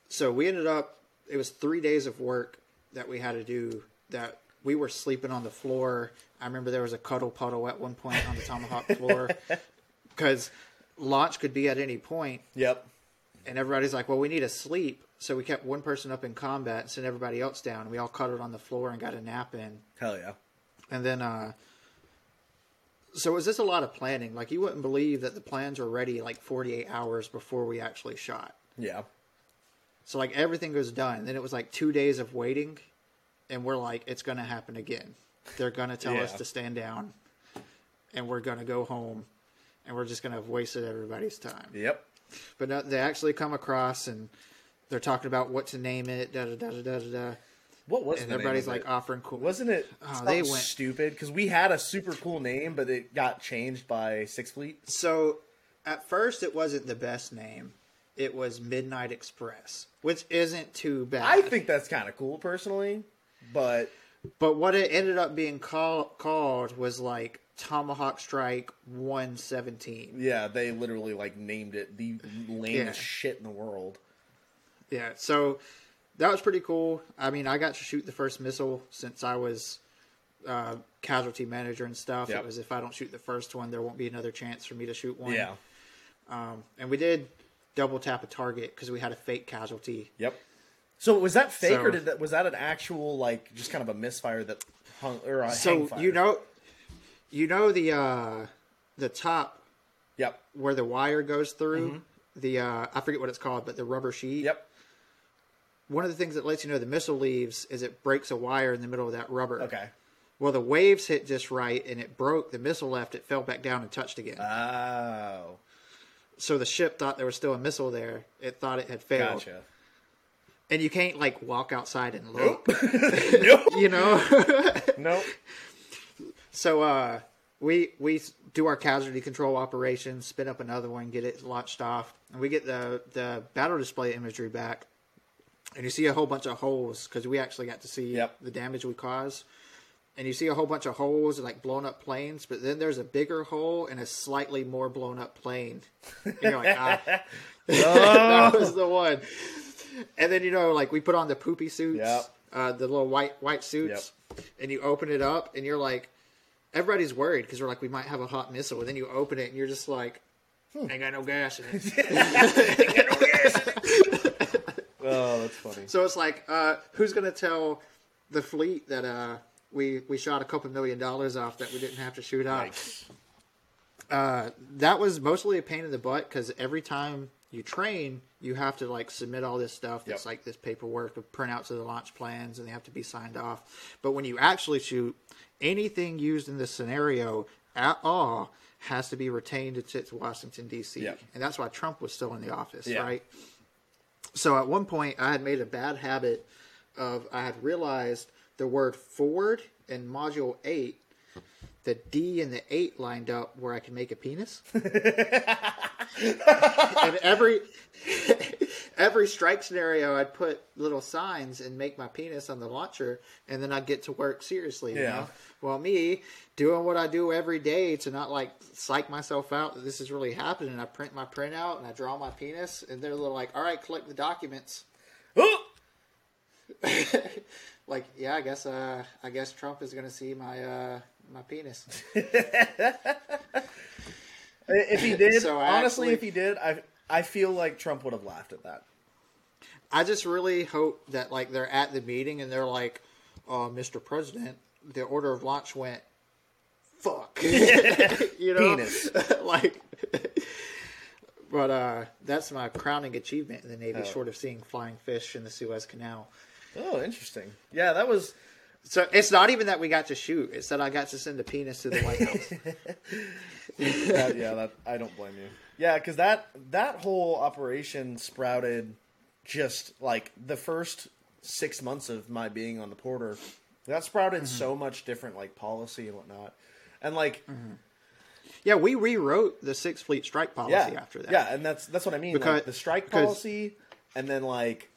so we ended up it was three days of work that we had to do that we were sleeping on the floor i remember there was a cuddle puddle at one point on the tomahawk floor because launch could be at any point yep. And everybody's like well we need to sleep so we kept one person up in combat and sent everybody else down we all cuddled on the floor and got a nap in Hell yeah. and then uh so was this a lot of planning like you wouldn't believe that the plans were ready like 48 hours before we actually shot Yeah. So like everything was done. Then it was like two days of waiting, and we're like, it's gonna happen again. They're gonna tell us to stand down, and we're gonna go home, and we're just gonna have wasted everybody's time. Yep. But no, they actually come across and they're talking about what to name it, da da da da da da. What was And everybody's like it? offering cool. Wasn't it? Oh, they went- stupid because we had a super cool name, but it got changed by Sixth Fleet. So at first it wasn't the best name. It was Midnight Express, which isn't too bad. I think that's kind of cool personally, but But what it ended up being call, called was like Tomahawk Strike 117. yeah, they literally like named it the lamest Yeah. shit in the world. Yeah, so that was pretty cool. I mean, I got to shoot the first missile since I was uh, casualty manager and stuff. Yep. It was if I don't shoot the first one, there won't be another chance for me to shoot one. Yeah. Um, and we did double tap a target because we had a fake casualty. Yep. So was that fake or did that was that an actual like just kind of a misfire that hung or a So you know, you know the uh, the top Yep. where the wire goes through. The uh, I forget what it's called, but the rubber sheet. Mm-hmm. Yep. One of the things that lets you know the missile leaves is it breaks a wire in the middle of that rubber. Okay. Well, the waves hit just right, and it broke. The missile left. It fell back down and touched again. Oh. so the ship thought there was still a missile there. It thought it had failed. Gotcha. And you can't like walk outside and look. nope. You know. Nope. So uh, we we do our casualty control operation, spin up another one, get it launched off, and we get the the battle display imagery back. And you see a whole bunch of holes because we actually got to see Yep. the damage we caused. and you see a whole bunch of holes and like blown up planes, but then there's a bigger hole and a slightly more blown up plane. And you're like, ah, that was the one. And then you know, like we put on the poopy suits, Yep. uh, the little white white suits, and you open it up, and you're like, everybody's worried because we're like, we might have a hot missile, and then you open it, and you're just like, ain't got no gas in it. Oh, that's funny. So it's like, uh, who's going to tell the fleet that uh, we we shot a couple million dollars off that we didn't have to shoot off? Yikes. Uh, that was mostly a pain in the butt because every time you train, you have to like submit all this stuff. That's Yep. like this paperwork of printouts of the launch plans, and they have to be signed off. But when you actually shoot, anything used in this scenario at all has to be retained at to Washington D.C. Yep. and that's why Trump was still in the office, Yeah. right? So at one point, I had made a bad habit of I had realized the word forward in module eight, the D and the eight lined up where I could make a penis. and every every strike scenario, I'd put little signs and make my penis on the launcher, and then I'd get to work seriously. You Yeah. know? Well, me doing what I do every day to not like psych myself out that this is really happening. I print my printout and I draw my penis, and they're like, "All right, collect the documents." Oh! like, yeah, I guess uh, I guess Trump is gonna see my uh, my penis. If he did, So honestly, actually- if he did, I I feel like Trump would have laughed at that. I just really hope that like they're at the meeting and they're like, "Oh, Mr. President, the order of launch went fuck." you know? Penis. like But uh that's my crowning achievement in the Navy, Oh. short of seeing flying fish in the Suez Canal. Oh, interesting. Yeah, that was. So it's not even that we got to shoot; it's that I got to send a penis to the White House. That, yeah, that I don't blame you. Yeah, because that that whole operation sprouted just like the first six months of my being on the Porter. That sprouted Mm-hmm. so much different like policy and whatnot, and like yeah, we rewrote the Sixth Fleet strike policy yeah, after that. yeah, and that's that's what I mean. Because- like the strike policy, and then like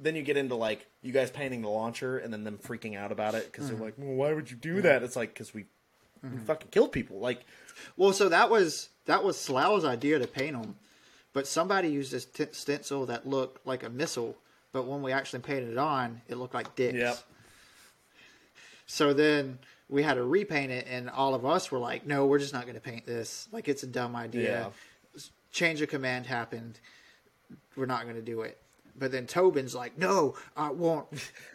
then you get into like you guys painting the launcher, and then them freaking out about it because Mm-hmm. they're like, well, why would you do that? It's like because we, we fucking killed people. Like Well, so that was that was Slough's idea to paint them, but somebody used this t- stencil that looked like a missile, but when we actually painted it on, it looked like dicks. Yep. So then we had to repaint it, and all of us were like, "No, we're just not going to paint this. Like it's a dumb idea. Change of command happened. We're not going to do it." But then Tobin's like, "No, I want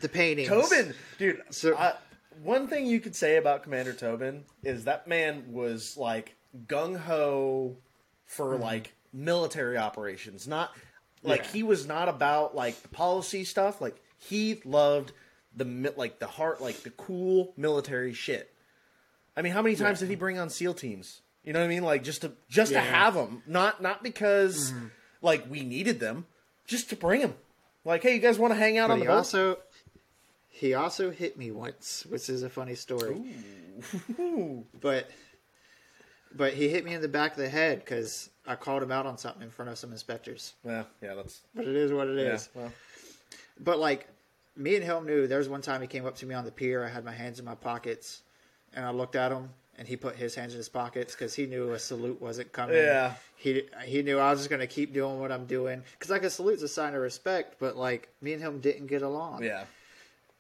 the paintings." Tobin, dude. So- I, one thing you could say about Commander Tobin is that man was like gung ho for Mm-hmm. like military operations. Not like Yeah. he was not about like the policy stuff. Like he loved the like the heart, like the cool military shit. I mean, how many times did he bring on SEAL teams? You know what I mean? Like just to just Yeah. Mm-hmm. to have them, not not because like we needed them, just to bring him. Like, hey, you guys want to hang out But on the he boat? also he also hit me once, which is a funny story. but but he hit me in the back of the head because I called him out on something in front of some inspectors. Yeah, yeah, that's But it is what it yeah. is. Well, But like me and him knew there was one time he came up to me on the pier. I had my hands in my pockets, and I looked at him, and he put his hands in his pockets because he knew a salute wasn't coming. Yeah. he he knew I was just gonna keep doing what I'm doing because like a salute's a sign of respect. But like me and him didn't get along. yeah,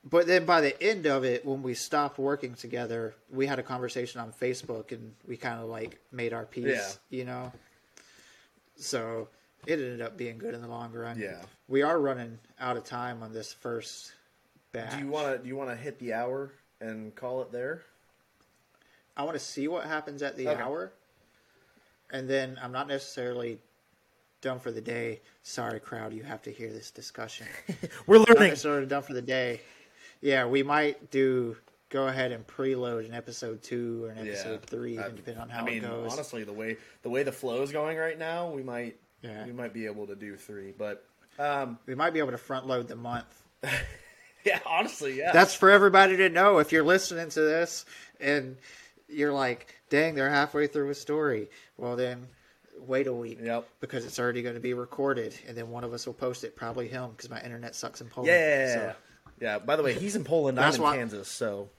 But then by the end of it, when we stopped working together, we had a conversation on Facebook and we kind of like made our peace, Yeah. you know? So it ended up being good in the long run. Yeah. We are running out of time on this first batch. Do you want to do you want to hit the hour and call it there? I want to see what happens at the Okay. hour. And then I'm not necessarily done for the day. Sorry, crowd, you have to hear this discussion. We're learning. necessarily done for the day. Yeah, we might do go ahead and preload an episode two or an episode three, I- depending on how I mean, it goes. honestly, the way the way the flow is going right now, we might Yeah. we might be able to do three. But um, we might be able to front load the month. yeah, honestly, yeah, That's for everybody to know. If you're listening to this and you're like, "Dang, they're halfway through a story," well then. Wait a week, Yep. because it's already going to be recorded, and then one of us will post it. Probably him, because my internet sucks in Poland. yeah, So- yeah. By the way, he's in Poland. I'm in why- Kansas, so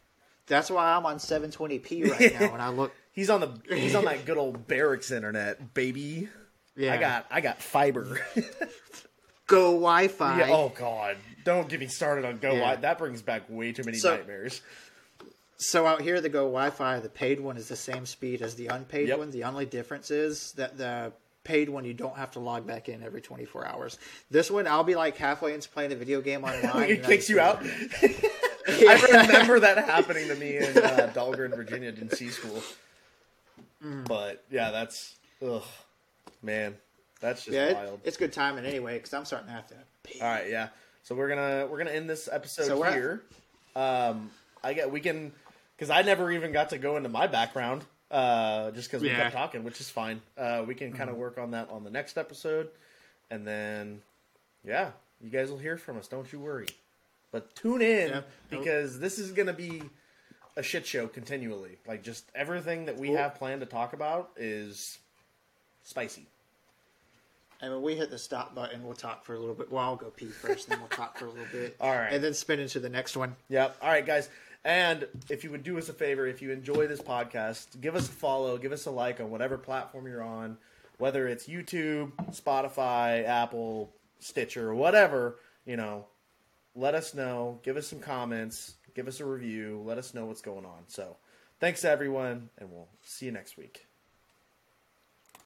That's why I'm on 720p right now, and I look. He's on the he's on that good old barracks internet, baby. Yeah. I got I got fiber. Go Wi-Fi. yeah, oh god. Don't get me started on Go Yeah. Wi That brings back way too many So- nightmares. So out here, the Go Wi-Fi, the paid one is the same speed as the unpaid Yep. one. The only difference is that the paid one you don't have to log back in every 24 hours. This one, I'll be like halfway into playing a video game online. it kicks you out. I remember that happening to me in uh, Dahlgren, Virginia, in C school. Mm. But yeah, that's ugh, man, that's just Yeah, it- wild. it's good timing anyway because I'm starting to have to. Pee. All right, yeah. So we're gonna we're gonna end this episode So here. Um, I get we can because I never even got to go into my background. Uh, just because we Yeah. kept talking, which is fine. Uh, we can kind of work on that on the next episode, and then yeah, you guys will hear from us. Don't you worry. But tune in Yeah. because this is gonna be a shit show continually. Like just everything that we Cool. have planned to talk about is spicy. And when we hit the stop button, we'll talk for a little bit. Well, I'll go pee first, then we'll talk for a little bit. All right. And then spin into the next one. Yep. All right, guys. And if you would do us a favor, if you enjoy this podcast, give us a follow, give us a like on whatever platform you're on, whether it's YouTube, Spotify, Apple, Stitcher, whatever, you know, let us know. Give us some comments, give us a review, let us know what's going on. So thanks, everyone, and we'll see you next week.